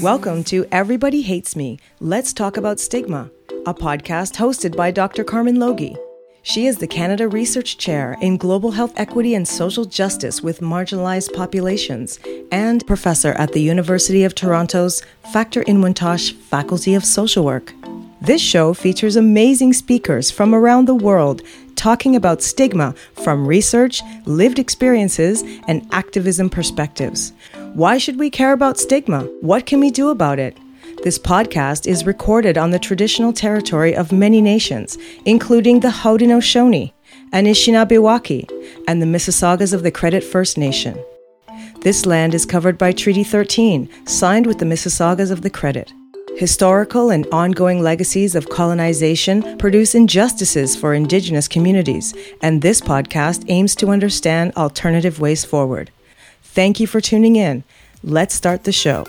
Welcome to Everybody Hates Me. Let's talk about stigma, a podcast hosted by Dr. Carmen Logie. She is the Canada Research Chair in Global Health Equity and Social Justice with Marginalized Populations and professor at the University of Toronto's Factor Inwentash Faculty of Social Work. This show features amazing speakers from around the world talking about stigma from research, lived experiences, and activism perspectives. Why should we care about stigma? What can we do about it? This podcast is recorded on the traditional territory of many nations, including the Haudenosaunee, Anishinaabe and the Mississaugas of the Credit First Nation. This land is covered by Treaty 13, signed with the Mississaugas of the Credit. Historical and ongoing legacies of colonization produce injustices for Indigenous communities, and this podcast aims to understand alternative ways forward. Thank you for tuning in. Let's start the show.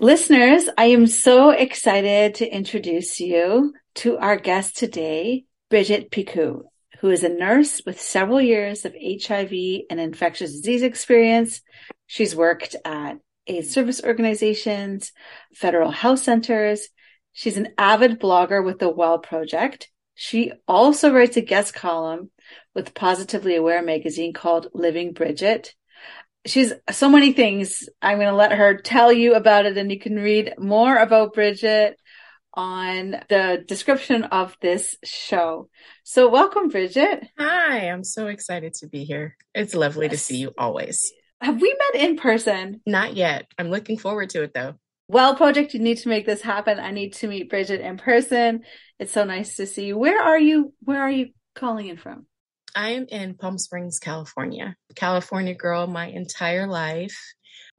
Listeners, I am so excited to introduce you to our guest today, Bridgette Picou, who is a nurse with several years of HIV and infectious disease experience. She's worked at AIDS service organizations, federal health centers. She's an avid blogger with the Well Project. She also writes a guest column with Positively Aware magazine called Living Bridgette she's so many things. I'm going to let her tell you about it and you can read more about Bridgette on the description of this show. So welcome, Bridgette. Hi, I'm so excited to be here. It's lovely to see you always. Have we met in person? Not yet. I'm looking forward to it though. Well, project, you need to make this happen. I need to meet Bridgette in person. It's so nice to see you. Where are you? Where are you calling in from? I am in Palm Springs, California. California girl my entire life.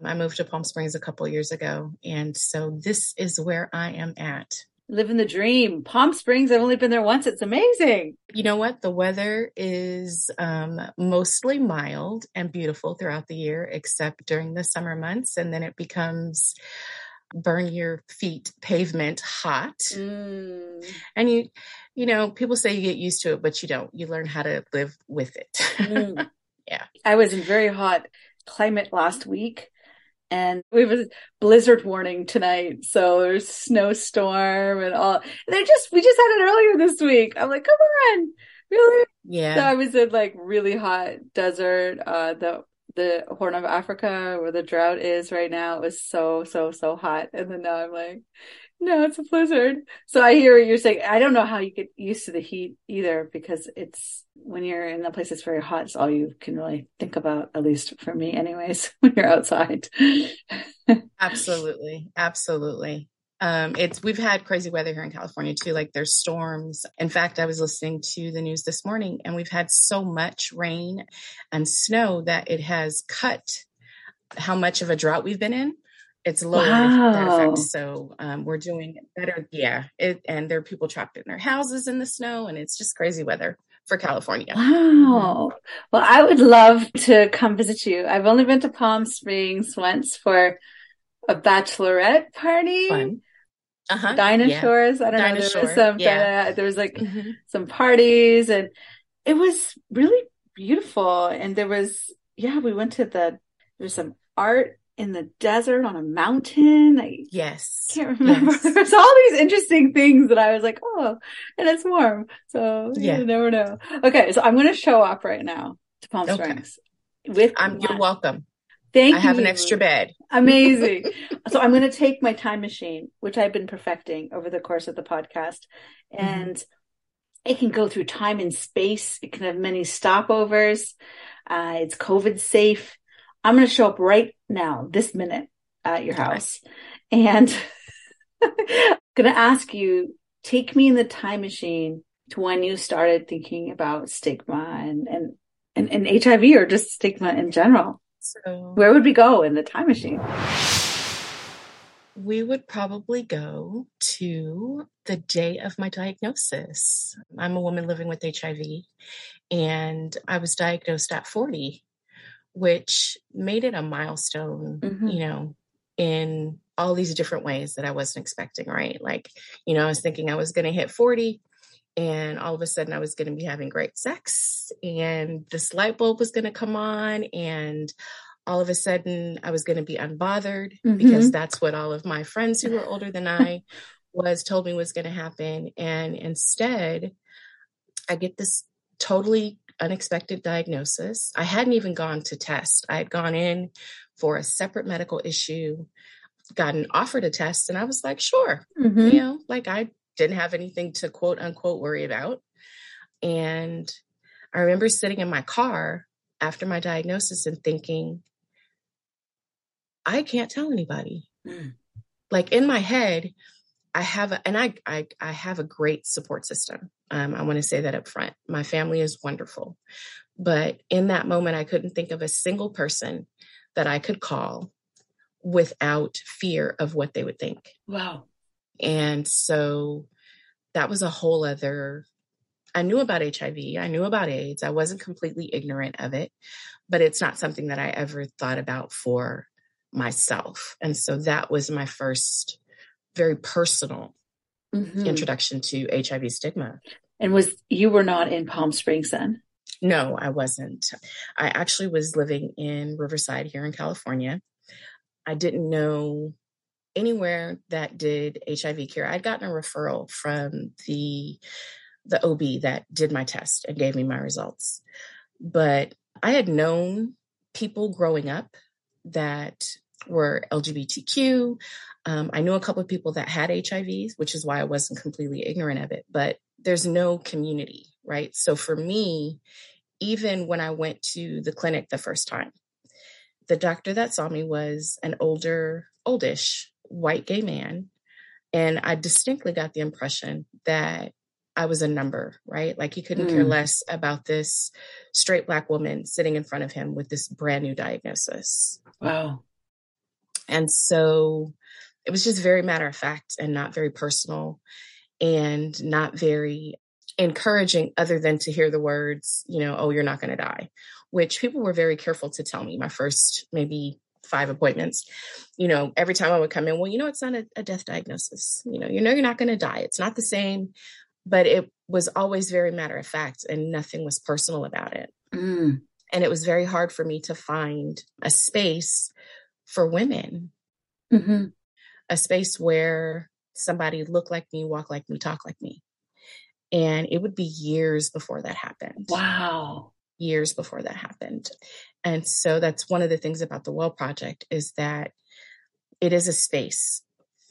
I moved to Palm Springs a couple years ago, and so this is where I am at. Living the dream. Palm Springs, I've only been there once. It's amazing. You know what? The weather is um, mostly mild and beautiful throughout the year, except during the summer months, and then it becomes burn your feet pavement hot. Mm. And you, you know, people say you get used to it, but you don't. You learn how to live with it. Mm. yeah. I was in very hot climate last week and we have a blizzard warning tonight. So there's snowstorm and all. They just, we just had it earlier this week. I'm like, come on. Really? Yeah. So I was in like really hot desert, uh, the, the Horn of Africa where the drought is right now. It was so, so, so hot. And then now I'm like, no, it's a blizzard. So I hear what you're saying. I don't know how you get used to the heat either because it's when you're in a place that's very hot, it's all you can really think about, at least for me, anyways, when you're outside. Absolutely. Absolutely. Um, it's we've had crazy weather here in California too. Like there's storms. In fact, I was listening to the news this morning, and we've had so much rain and snow that it has cut how much of a drought we've been in. It's lowered that Wow. effect. So um, we're doing better. Yeah. It, and there are people trapped in their houses in the snow, and it's just crazy weather for California. Wow. Well, I would love to come visit you. I've only been to Palm Springs once for a bachelorette party. Fun. Uh-huh. Dinosaurs. I don't know. There was some yeah. there was like Mhm. some parties and it was really beautiful. And there was, yeah, we went to the, there's some art in the desert on a mountain. I Yes. can't remember. Yes. There's all these interesting things that I was like, oh, and it's warm. So Yeah. you never know. Okay. So I'm going to show up right now to Palm Okay. Springs with I'm, you're welcome. Thank I have an extra bed. Amazing. so I'm going to take my time machine, which I've been perfecting over the course of the podcast, Mm-hmm. and it can go through time and space. It can have many stopovers. Uh, it's COVID safe. I'm going to show up right now, this minute at your house. And I'm going to ask you, take me in the time machine to when you started thinking about stigma and, and, and, and HIV or just stigma in general. So Where would we go in the time machine? we would probably go to the day of my diagnosis. I'm a woman living with HIV, and I was diagnosed at 40 which made it a milestone, Mhm. you know, in all these different ways that I wasn't expecting, right? Like, you know, I was thinking I was going to hit 40 and all of a sudden I was going to be having great sex and this light bulb was going to come on and all of a sudden I was going to be unbothered because that's what all of my friends who were older than I was told me was going to happen and instead I get this totally unexpected diagnosis. I hadn't even gone to test. I had gone in for a separate medical issue, gotten offered a test and I was like, "Sure." Mhm. you know, like I didn't have anything to quote unquote worry about. And I remember sitting in my car after my diagnosis and thinking, I can't tell anybody. Mm. Like in my head, I have a, and I, I, I have a great support system. Um, I want to say that up front. My family is wonderful, but in that moment, I couldn't think of a single person that I could call without fear of what they would think. Wow. And so that was a whole other. I knew about HIV, I knew about AIDS. I wasn't completely ignorant of it, but it's not something that I ever thought about for myself. And so that was my first very personal Mhm. introduction to HIV stigma. And was you were not in Palm Springs then? No, I wasn't. I actually was living in Riverside here in California. I didn't know anywhere that did HIV care. I'd gotten a referral from the the OB that did my test and gave me my results. But I had known people growing up that were LGBTQ. Um, I knew a couple of people that had HIVs, which is why I wasn't completely ignorant of it. But there's no community, right? So for me, even when I went to the clinic the first time, the doctor that saw me was an older, oldish white gay man. And I distinctly got the impression that I was a number, right? Like he couldn't care Mm. less about this straight black woman sitting in front of him with this brand new diagnosis. Wow. And so it was just very matter of fact and not very personal and not very encouraging, other than to hear the words, you know, oh, you're not going to die, which people were very careful to tell me my first maybe five appointments. You know, every time I would come in, well, you know, it's not a, a death diagnosis. You know, you know, you're not going to die. It's not the same, but it was always very matter of fact and nothing was personal about it. Mm. And it was very hard for me to find a space for women hmm a space where somebody looked like me, walk like me, talk like me. And it would be years before that happened. Wow. Years before that happened. And so that's one of the things about the Well Project is that it is a space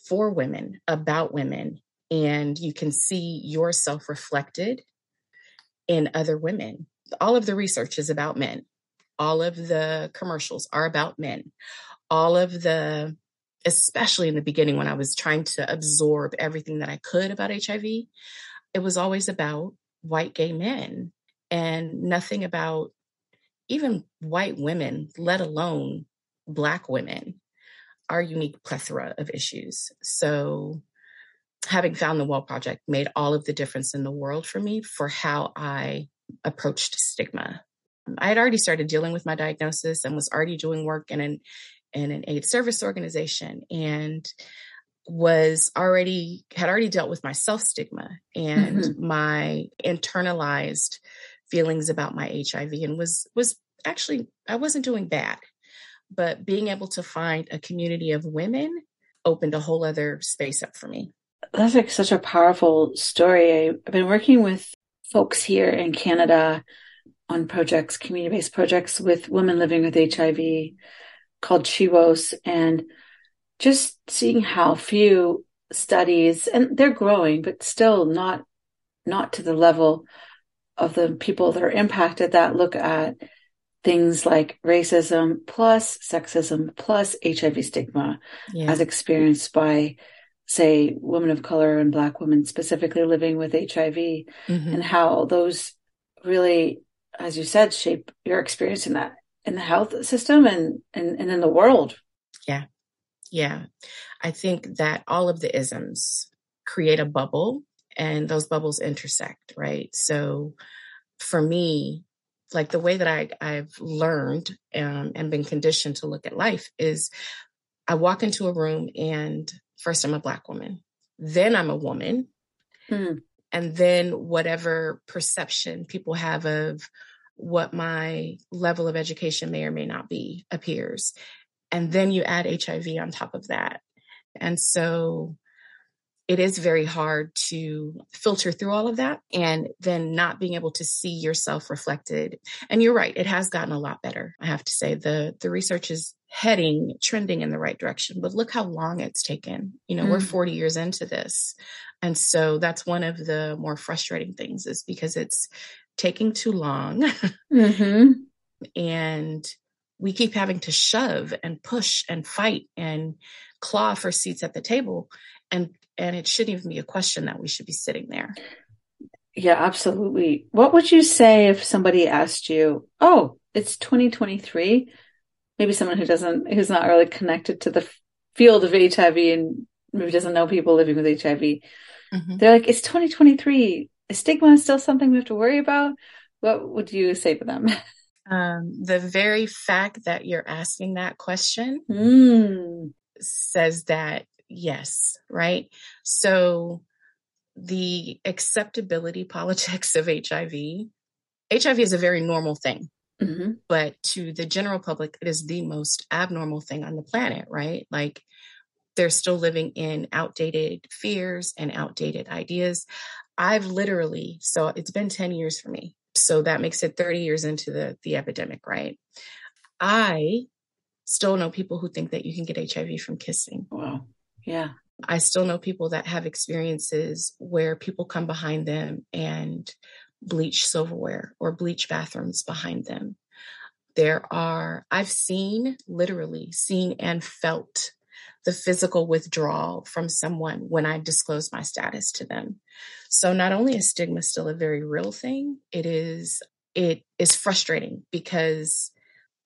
for women, about women, and you can see yourself reflected in other women. All of the research is about men. All of the commercials are about men. All of the especially in the beginning when I was trying to absorb everything that I could about HIV, it was always about white gay men and nothing about even white women, let alone black women, our unique plethora of issues. So having found the Well Project made all of the difference in the world for me for how I approached stigma. I had already started dealing with my diagnosis and was already doing work in an in an AIDS service organization and was already had already dealt with my self stigma and mm-hmm. my internalized feelings about my HIV and was was actually I wasn't doing bad but being able to find a community of women opened a whole other space up for me That's like such a powerful story. I've been working with folks here in Canada on projects, community based projects with women living with HIV called CHIWOS and just seeing how few studies and they're growing, but still not, not to the level of the people that are impacted that look at things like racism plus sexism plus HIV stigma yeah as experienced by, say, women of color and Black women specifically living with HIV, Mhm. and how those really, as you said, shape your experience in that in the health system and and, and in the world. Yeah yeah. I think that all of the isms create a bubble and those bubbles intersect, right? So for me, like the way that I, I've learned um, and been conditioned to look at life is I walk into a room and first I'm a black woman, then I'm a woman, Mm. and then whatever perception people have of what my level of education may or may not be appears. And then you add HIV on top of that. And so it is very hard to filter through all of that and then not being able to see yourself reflected. And you're right, it has gotten a lot better. I have to say the the research is heading trending in the right direction, but look how long it's taken. You know, we're Mm. 40 years into this. And so that's one of the more frustrating things is because it's taking too long hmm and we keep having to shove and push and fight and claw for seats at the table and and it shouldn't even be a question that we should be sitting there Yeah, absolutely. What would you say if somebody asked you, "Oh, it's 2023"? Maybe someone who doesn't, who's not really connected to the field of HIV and maybe doesn't know people living with HIV. Mhm. They're like, "It's 2023. Is stigma is still something we have to worry about?" What would you say to them? um, the very fact that you're asking that question Mm. says that yes right? So the acceptability politics of hiv hiv is a very normal thing. Hmm but to the general public it is the most abnormal thing on the planet right? Like they're still living in outdated fears and outdated ideas. I've literally so it's been 10 years for me. So that makes it 30 years into the the epidemic right? I still know people who think that you can get hiv from kissing. Wow. Yeah. I still know people that have experiences where people come behind them and bleach silverware or bleach bathrooms behind them. There are, I've seen, literally seen and felt the physical withdrawal from someone when I disclose my status to them. So not only is stigma still a very real thing, it is, it is frustrating because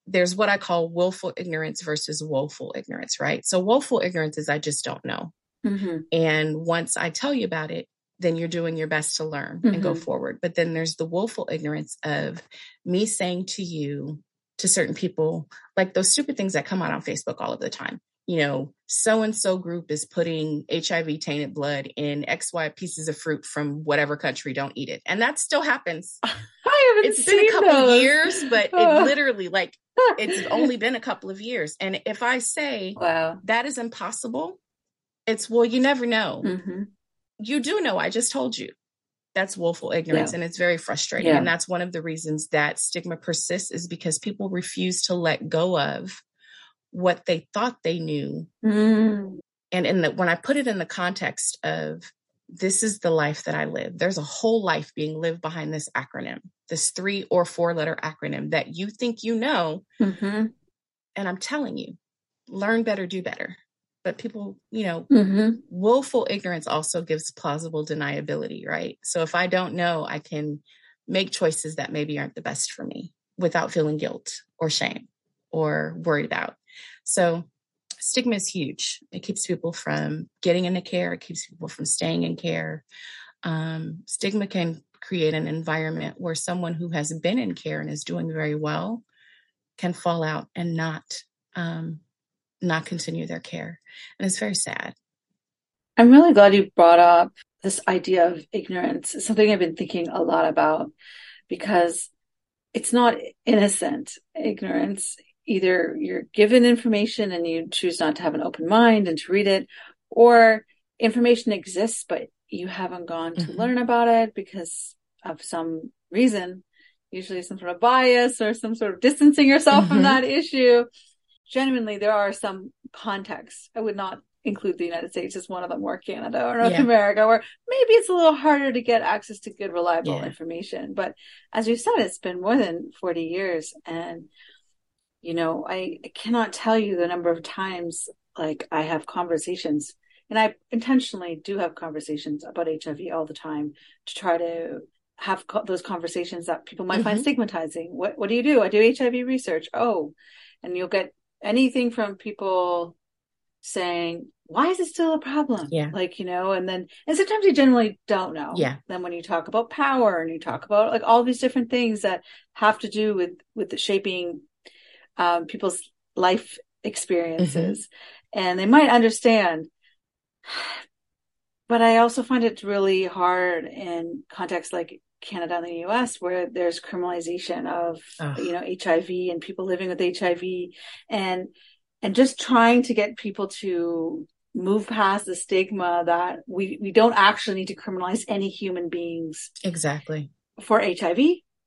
there's what I call willful ignorance versus woeful ignorance, right? So woeful ignorance is I just don't know. hmm And once I tell you about it, then you're doing your best to learn and go Mhm. forward. But then there's the willful ignorance of me saying to you, to certain people, like those stupid things that come out on Facebook all of the time. You know, so and so group is putting HIV tainted blood in XY pieces of fruit from whatever country, don't eat it. And that still happens. I haven't It's been a couple those. years, but it literally, like, it's only been a couple of years. And if I say wow. that is impossible, it's well, you never know hmm you do know i just told you that's willful ignorance Yeah. and it's very frustrating Yeah. and that's one of the reasons that stigma persists is because people refuse to let go of what they thought they knew Mm. and in the when i put it in the context of this is the life that i live there's a whole life being lived behind this acronym this three or four letter acronym that you think you know hmm and i'm telling you learn better do better but people you know hmm willful ignorance also gives plausible deniability, right? So if I don't know, I can make choices that maybe aren't the best for me without feeling guilt or shame or worried about. So stigma is huge. It keeps people from getting into care. It keeps people from staying in care. Um, stigma can create an environment where someone who has been in care and is doing very well can fall out and not um, not continue their care, and it's very sad. I'm really glad you brought up this idea of ignorance. It's something I've been thinking a lot about because it's not innocent ignorance. Either you're given information and you choose not to have an open mind and to read it, or information exists, but you haven't gone to Mhm. learn about it because of some reason, usually some sort of bias or some sort of distancing yourself from Mhm. that issue. Genuinely, there are some contexts. I would not include the United States as one of them or Canada or North Yeah. America, where maybe it's a little harder to get access to good, reliable Yeah. information. But as you said, it's been more than 40 years. And, you know, I, I cannot tell you the number of times like I have conversations and I intentionally do have conversations about HIV all the time to try to have co- those conversations that people might find Mhm. stigmatizing. What, what do you do? I do HIV research. Oh, and you'll get anything from people saying, why is it still a problem? Yeah. Like, you know, and then, and sometimes you generally don't know. Yeah. Then when you talk about power and you talk about like all these different things that have to do with, with the shaping, um, people's life experiences and they might understand. But I also find it really hard in contexts like Canada and the US where there's criminalization of, Ugh. you know, HIV and people living with HIV and, and just trying to get people to move past the stigma that we, we don't actually need to criminalize any human beings Exactly. for HIV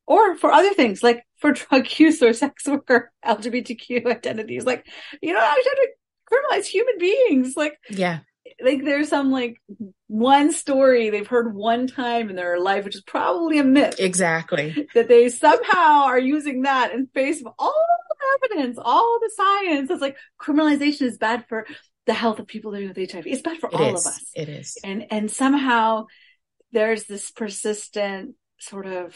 or for other things like for drug use or sex work or LGBTQ identities. Like, you know, I should have to criminalize human beings. Like, Yeah. like there's some like one story they've heard one time in their life, which is probably a myth Exactly. that they somehow are using that in face of all the evidence, all the science. It's like criminalization is bad for the health of people living with HIV. It's bad for It all is. of us. It is. And, and somehow there's this persistent sort of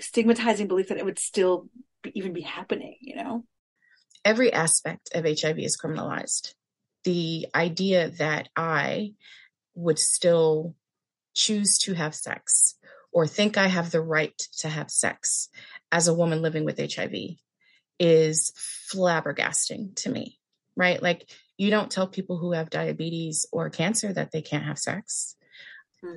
stigmatizing belief that it would still be, even be happening, you know? Every aspect of HIV is criminalized. The idea that I would still choose to have sex or think I have the right to have sex as a woman living with HIV is flabbergasting to me, right? Like, you don't tell people who have diabetes or cancer that they can't have sex.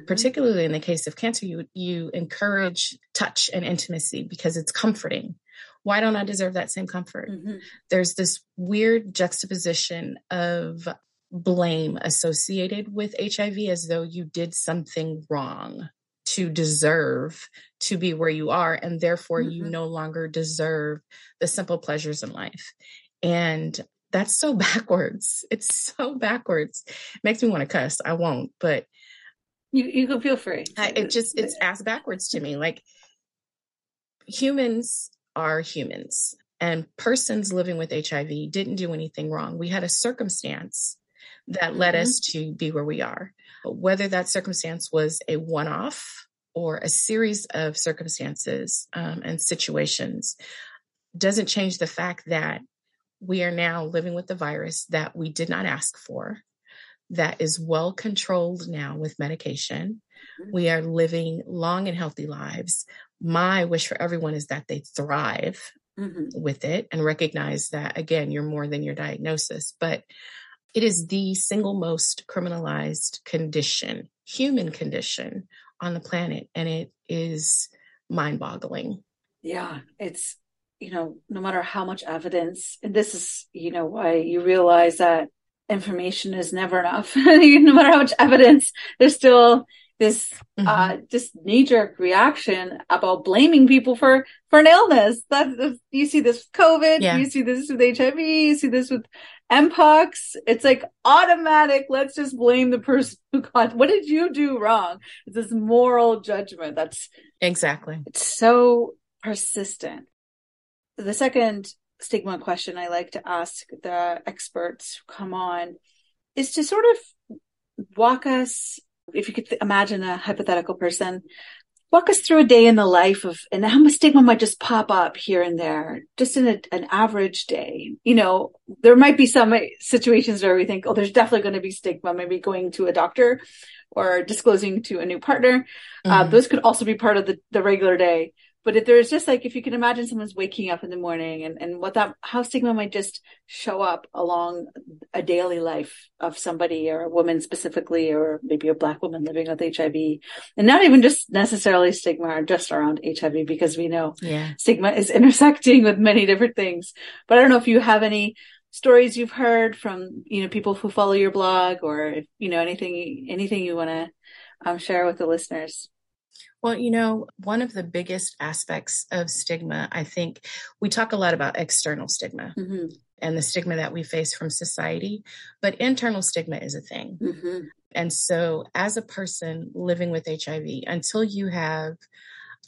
Particularly in the case of cancer, you you encourage touch and intimacy because it's comforting. Why don't I deserve that same comfort? Mhm. There's this weird juxtaposition of blame associated with HIV as though you did something wrong to deserve to be where you are, and therefore you Mhm. no longer deserve the simple pleasures in life. And that's so backwards. It's so backwards. makes me want to cuss. I won't, but You, you can feel free. I, it just it's ass backwards to me. Like humans are humans, and persons living with HIV didn't do anything wrong. We had a circumstance that led Mhm. us to be where we are. Whether that circumstance was a one-off or a series of circumstances um, and situations doesn't change the fact that we are now living with the virus that we did not ask for that is well controlled now with medication. Mhm. We are living long and healthy lives. My wish for everyone is that they thrive Mhm. with it and recognize that, again, you're more than your diagnosis. But it is the single most criminalized condition, human condition on the planet. And it is mind boggling. Yeah, it's, you know, no matter how much evidence, and this is, you know, why you realize that information is never enough. no matter how much evidence, there's still this uh just knee jerk reaction about blaming people for for an illness. That that- you see this with COVID, Yeah. you see this with HIV, you see this with Mpox. It's like automatic. Let's just blame the person who got. What did you do wrong? It's this moral judgment that's exactly. it's so persistent. The second stigma question I like to ask the experts who come on is to sort of walk us, if you could th- imagine a hypothetical person, walk us through a day in the life of, and how much stigma might just pop up here and there, just in a, an average day. You know, there might be some situations where we think, oh, there's definitely going to be stigma, maybe going to a doctor or disclosing to a new partner. Uh, Mhm. those could also be part of the, the regular day. But if there's just like, if you can imagine someone's waking up in the morning and, and what that, how stigma might just show up along a daily life of somebody or a woman specifically, or maybe a black woman living with HIV and not even just necessarily stigma or just around HIV because we know yeah. stigma is intersecting with many different things. But I don't know if you have any stories you've heard from, you know, people who follow your blog or, if, you know, anything, anything you want to um, share with the listeners. Well, you know, one of the biggest aspects of stigma, I think we talk a lot about external stigma Mm-hmm. and the stigma that we face from society, but internal stigma is a thing. Mm-hmm. And so, as a person living with HIV, until you have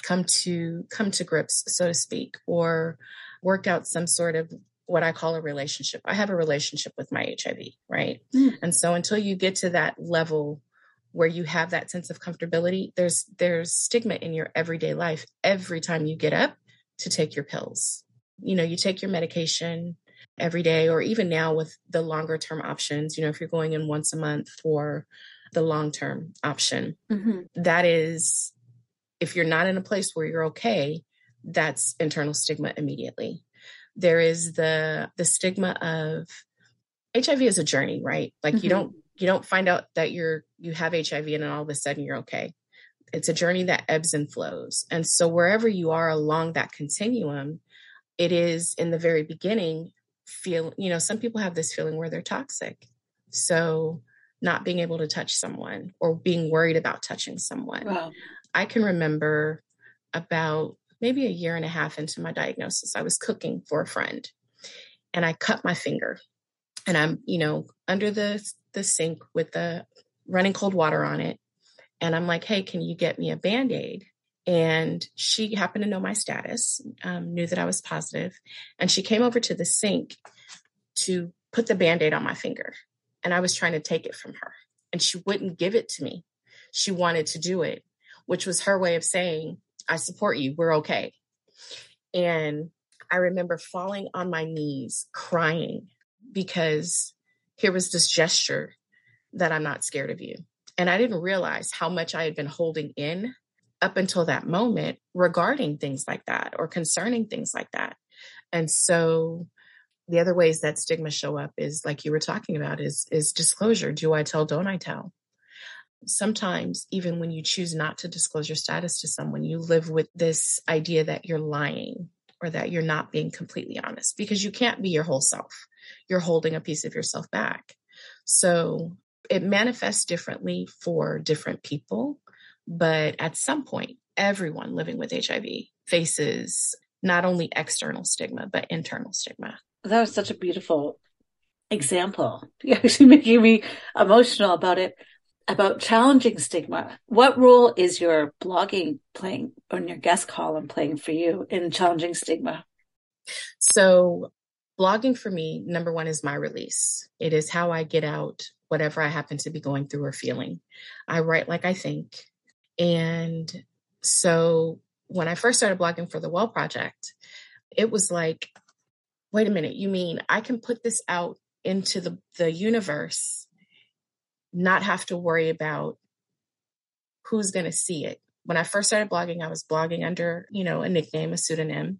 come to come to grips, so to speak, or worked out some sort of what I call a relationship. I have a relationship with my HIV, right? Mm. And so until you get to that level where you have that sense of comfortability, there's there's stigma in your everyday life every time you get up to take your pills. You know, you take your medication every day, or even now with the longer term options, you know, if you're going in once a month for the long term option, Mhm. that is, if you're not in a place where you're okay, that's internal stigma immediately. There is the the stigma of HIV is a journey, right? Like you Mhm. don't you don't find out that you're you have HIV and then all of a sudden you're okay. It's a journey that ebbs and flows. And so wherever you are along that continuum, it is in the very beginning feel, you know, some people have this feeling where they're toxic. So not being able to touch someone or being worried about touching someone. Wow. I can remember about maybe a year and a half into my diagnosis, I was cooking for a friend and I cut my finger. And I'm, you know, under the the sink with the running cold water on it. And I'm like, hey, can you get me a band-aid? And she happened to know my status, um, knew that I was positive, and she came over to the sink to put the band-aid on my finger. And I was trying to take it from her. And she wouldn't give it to me. She wanted to do it, which was her way of saying, I support you. We're okay. And I remember falling on my knees crying because here was this gesture that I'm not scared of you. And I didn't realize how much I had been holding in up until that moment regarding things like that or concerning things like that. And so the other ways that stigma show up is like you were talking about is is disclosure. Do I tell, don't I tell? Sometimes even when you choose not to disclose your status to someone, you live with this idea that you're lying or that you're not being completely honest because you can't be your whole self. You're holding a piece of yourself back. So it manifests differently for different people, but at some point, everyone living with HIV faces not only external stigma, but internal stigma. That was such a beautiful example. You're actually making me emotional about it, about challenging stigma. What role is your blogging playing or your guest column playing for you in challenging stigma? So, blogging for me, number one, is my release. It is how I get out whatever I happen to be going through or feeling. I write like I think. And so, when I first started blogging for the Well Project, it was like, wait a minute, you mean I can put this out into the, the universe, not have to worry about who's going to see it. When I first started blogging, I was blogging under, you know, a nickname, a pseudonym,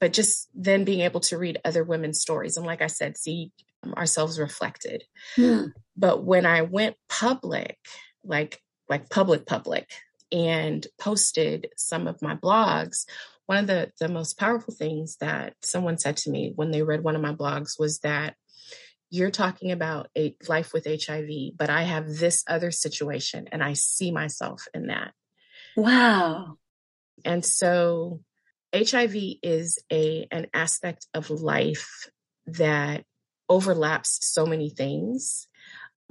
but just then being able to read other women's stories. And like I said, see ourselves reflected. Hmm. But when I went public, like, like public, public, and posted some of my blogs, one of the, the most powerful things that someone said to me when they read one of my blogs was that you're talking about a life with HIV, but I have this other situation and I see myself in that. Wow. And so HIV is a an aspect of life that overlaps so many things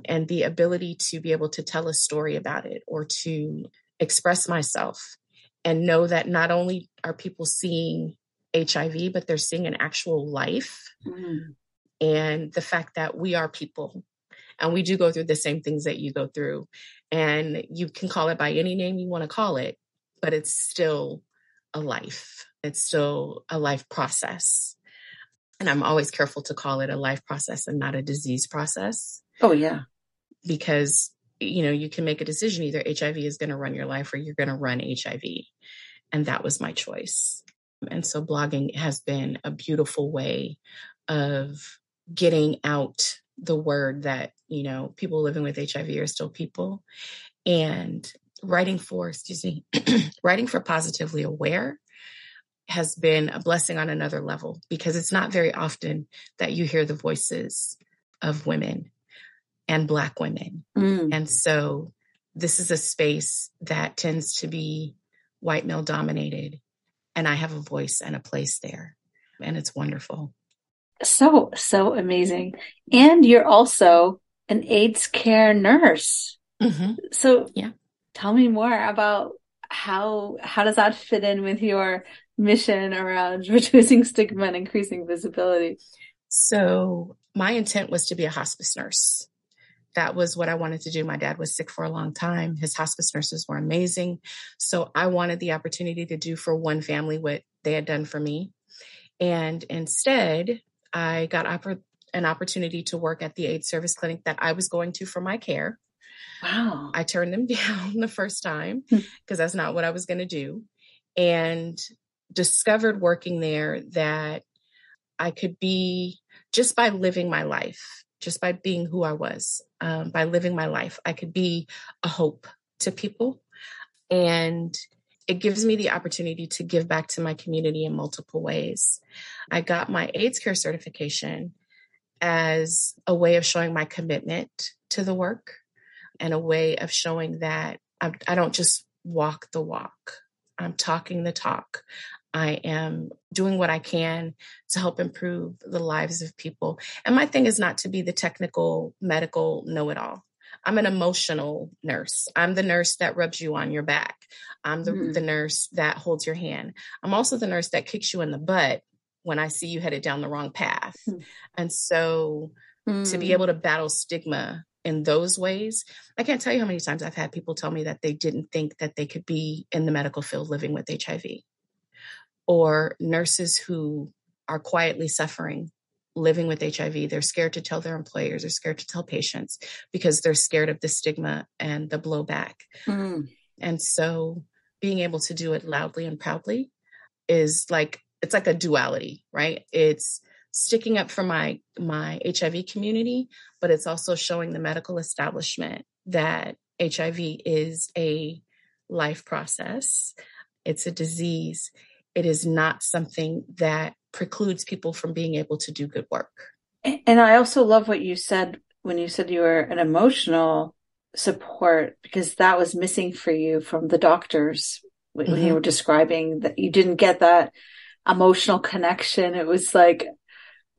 and the ability to be able to tell a story about it or to express myself and know that not only are people seeing HIV but they're seeing an actual life Mm. and the fact that we are people and we do go through the same things that you go through and you can call it by any name you want to call it but it's still a life. It's still a life process. And i'm always careful to call it a life process and not a disease process Oh, yeah. because you know you can make a decision either hiv is going to run your life or you're going to run hiv and that was my choice. And so blogging has been a beautiful way of getting out the word that you know people living with hiv are still people. And writing for excuse me writing for positively aware has been a blessing on another level because it's not very often that you hear the voices of women and black women Mm. and so this is a space that tends to be white male dominated. And I have a voice and a place there. And it's wonderful. So, so amazing. And you're also an AIDS care nurse. hmm So Yeah. Tell me more about how how does that fit in with your mission around reducing stigma and increasing visibility? So my intent was to be a hospice nurse. That was what I wanted to do. My dad was sick for a long time. His hospice nurses were amazing. So I wanted the opportunity to do for one family what they had done for me. And instead, I got oppor- an opportunity to work at the AIDS service clinic that I was going to for my care. Wow. I turned them down the first time Hmm. because that's not what I was going to do. And discovered working there that I could be just by living my life, just by being who I was, um, by living my life, I could be a hope to people. And it gives me the opportunity to give back to my community in multiple ways. I got my AIDS care certification as a way of showing my commitment to the work and a way of showing that I, I don't just walk the walk. I'm talking the talk. I am doing what I can to help improve the lives of people. And my thing is not to be the technical medical know it all. I'm an emotional nurse. I'm the nurse that rubs you on your back. I'm the, Mm. the nurse that holds your hand. I'm also the nurse that kicks you in the butt when I see you headed down the wrong path. Mm. And so to be Mm. able to battle stigma in those ways, I can't tell you how many times I've had people tell me that they didn't think that they could be in the medical field living with HIV, or nurses who are quietly suffering living with HIV. They're scared to tell their employers, they're scared to tell patients because they're scared of the stigma and the blowback. Mm. And so being able to do it loudly and proudly is like it's like a duality, right? It's sticking up for my my HIV community, but it's also showing the medical establishment that HIV is a life process. It's a disease. It is not something that precludes people from being able to do good work. And I also love what you said when you said you were an emotional support because that was missing for you from the doctors when when you mm-hmm. were describing that you didn't get that emotional connection. It was like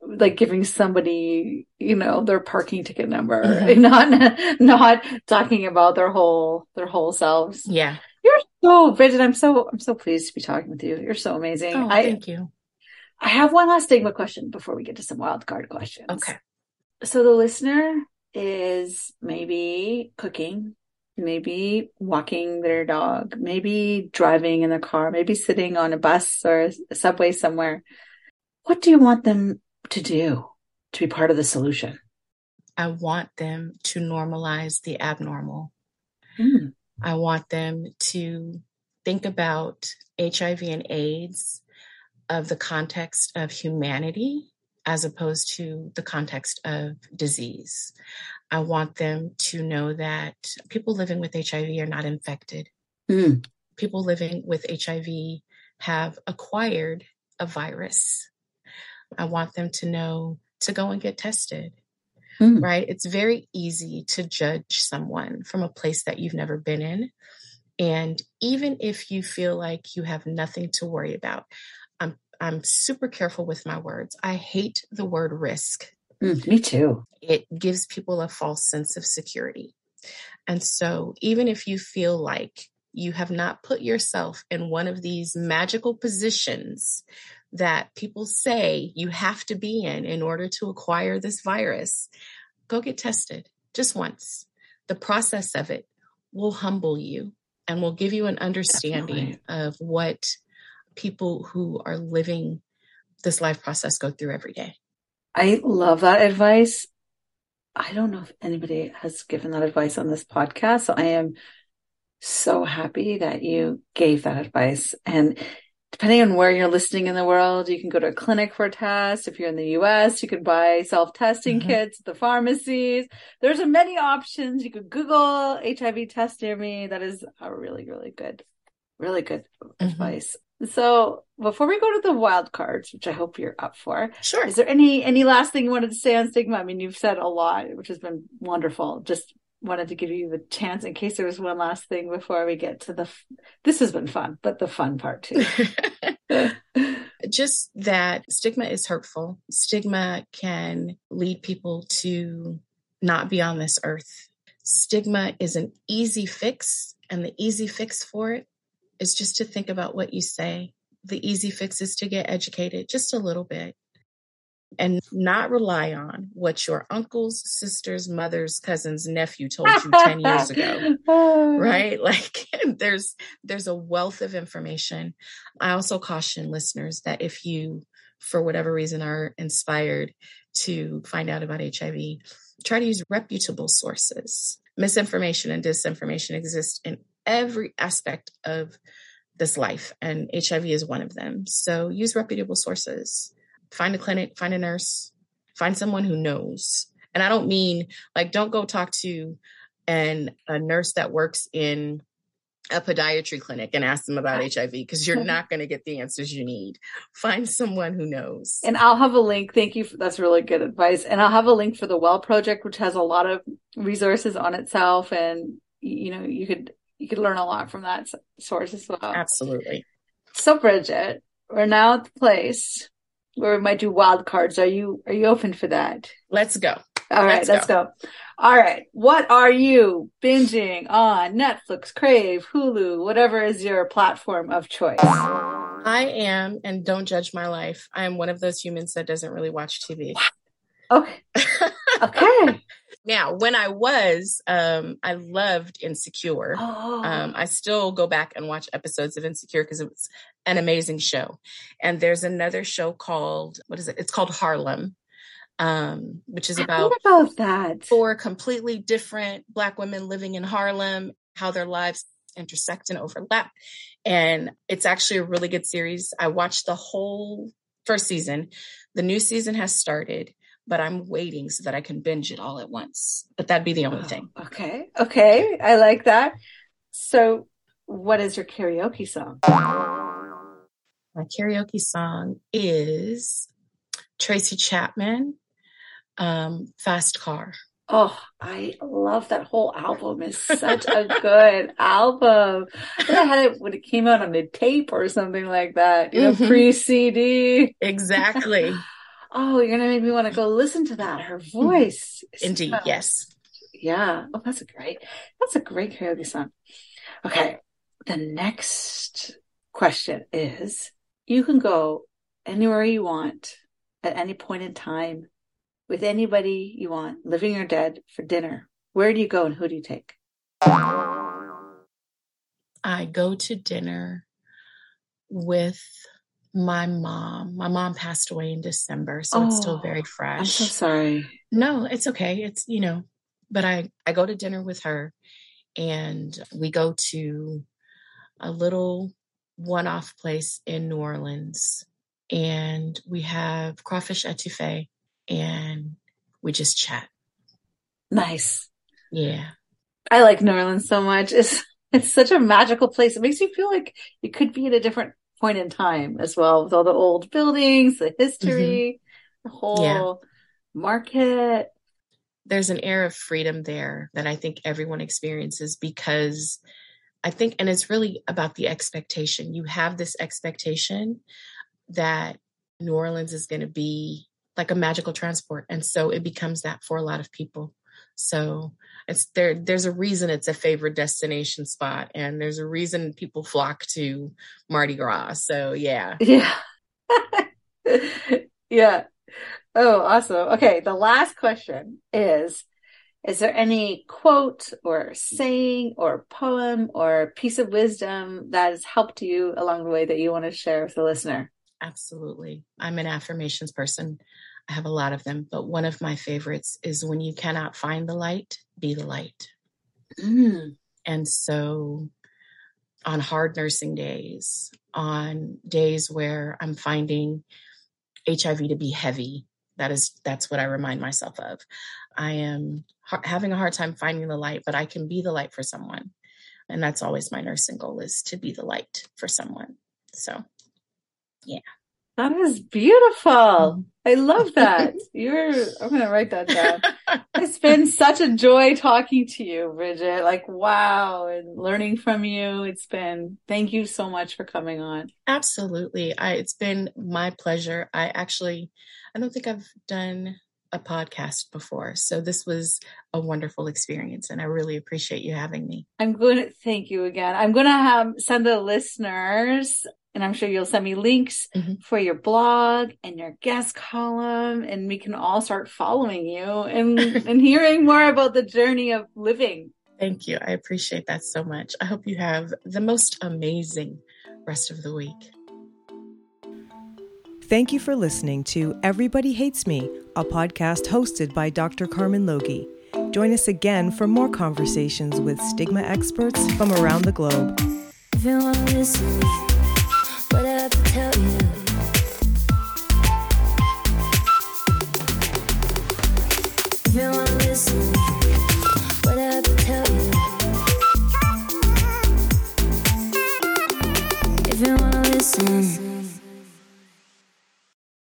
like giving somebody, you know, their parking ticket number, Mhm. not not talking about their whole their whole selves. Yeah. You're so Bridgette, I'm so I'm so pleased to be talking with you. You're so amazing. Oh, I thank you. I have one last stigma question before we get to some wild card questions. Okay. So the listener is maybe cooking, maybe walking their dog, maybe driving in their car, maybe sitting on a bus or a subway somewhere. What do you want them to do to be part of the solution? I want them to normalize the abnormal. Mm, I want them to think about HIV and AIDS of the context of humanity as opposed to the context of disease. I want them to know that people living with HIV are not infected. mm, People living with HIV have acquired a virus. I want them to know to go and get tested mm. right? It's very easy to judge someone from a place that you've never been in. And even if you feel like you have nothing to worry about, I'm I'm super careful with my words. I hate the word risk. Mm, me too. It gives people a false sense of security. And so even if you feel like you have not put yourself in one of these magical positions that people say you have to be in in order to acquire this virus, go get tested just once. The process of it will humble you and will give you an understanding of what people who are living this life process go through every day. I love that advice. I don't know if anybody has given that advice on this podcast. So I am so happy that you gave that advice. And depending on where you're listening in the world, you can go to a clinic for a test. If you're in the US, you could buy self-testing Mhm. kits at the pharmacies. There's a many options. You could Google HIV test near me. That is a really, really good, really good advice. So before we go to the wild cards, which I hope you're up for, Sure. is there any any last thing you wanted to say on stigma? I mean, you've said a lot, which has been wonderful. Just wanted to give you the chance in case there was one last thing before we get to the. f- This has been fun, but the fun part too. just that stigma is hurtful. Stigma can lead people to not be on this earth. Stigma is an easy fix, and the easy fix for it is just to think about what you say. The easy fix is to get educated just a little bit and not rely on what your uncles, sisters, mothers, cousins, nephew told you 10 years ago right like there's there's a wealth of information i also caution listeners that if you for whatever reason, are inspired to find out about HIV, try to use reputable sources. Misinformation and disinformation exist in every aspect of this life, and HIV is one of them. So use reputable sources. Find a clinic, find a nurse, find someone who knows. And I don't mean like, don't go talk to an, a nurse that works in a podiatry clinic and ask them about HIV because you're not going to get the answers you need. Find someone who knows. And I'll have a link. Thank you. For, that's really good advice. And I'll have a link for the Well Project, which has a lot of resources on itself. And, you know, you could, you could learn a lot from that source as well. Absolutely. So Bridgette, we're now at the place where we might do wild cards. Are you, are you open for that? Let's go. All right, let's, let's go. go. All right. What are you binging on Netflix, Crave, Hulu, whatever is your platform of choice? I am, and don't judge my life. I am one of those humans that doesn't really watch TV. Okay. Okay. Now, when I was, um, I loved Insecure. Oh. Um, I still go back and watch episodes of Insecure because it was an amazing show. And there's another show called, what is it? It's called Harlem um, which is about, about that four completely different Black women living in Harlem, how their lives intersect and overlap. And it's actually a really good series. I watched the whole first season. The new season has started, but I'm waiting so that I can binge it all at once. But that'd be the only oh, thing. Okay. Okay. I like that. So, what is your karaoke song? My karaoke song is Tracy Chapman um, Fast Car. Oh, I love that whole album. It's such a good album. I had it when it came out on a tape or something like that, you know, mm-hmm. pre CD. Exactly. oh, you're gonna make me want to go listen to that. Her mm-hmm. voice. Indeed, so, yes. Yeah. Oh, that's a great. That's a great karaoke song. Okay. The next question is: You can go anywhere you want at any point in time with anybody you want, living or dead, for dinner, where do you go and who do you take? I go to dinner with my mom. My mom passed away in December, so oh, it's still oh, very fresh. I'm so sorry. No, it's okay. It's, you know, but I I go to dinner with her and we go to a little one-off place in New Orleans and we have crawfish etouffee and we just chat. Nice. Yeah. I like New Orleans so much. It's it's such a magical place. It makes you feel like you could be in a different point in time as well with all the old buildings, the history, mm-hmm. the whole yeah. market. There's an air of freedom there that I think everyone experiences because I think, and it's really about the expectation. You have this expectation that New Orleans is going to be like a magical transport. And so it becomes that for a lot of people. So it's there, there's a reason it's a favorite destination spot and there's a reason people flock to Mardi Gras. So yeah. Yeah. yeah. Oh, awesome. Okay. The last question is, is there any quote or saying or poem or piece of wisdom that has helped you along the way that you want to share with the listener? Absolutely. I'm an affirmations person. I have a lot of them, but one of my favorites is when you cannot find the light, be the light. Mm. And so on hard nursing days, on days where I'm finding HIV to be heavy, that is that's what I remind myself of. I am ha- having a hard time finding the light, but I can be the light for someone. And that's always my nursing goal is to be the light for someone. So, yeah. That is beautiful. I love that. You're, I'm going to write that down. it's been such a joy talking to you, Bridgette. Like, wow. And learning from you. It's been, thank you so much for coming on. Absolutely. I, it's been my pleasure. I actually, I don't think I've done a podcast before. So this was a wonderful experience and I really appreciate you having me. I'm going to thank you again. I'm going to have send the listeners and I'm sure you'll send me links mm-hmm. for your blog and your guest column, and we can all start following you and, and hearing more about the journey of living. Thank you. I appreciate that so much. I hope you have the most amazing rest of the week. Thank you for listening to Everybody Hates Me, a podcast hosted by Dr. Carmen Logie. Join us again for more conversations with stigma experts from around the globe.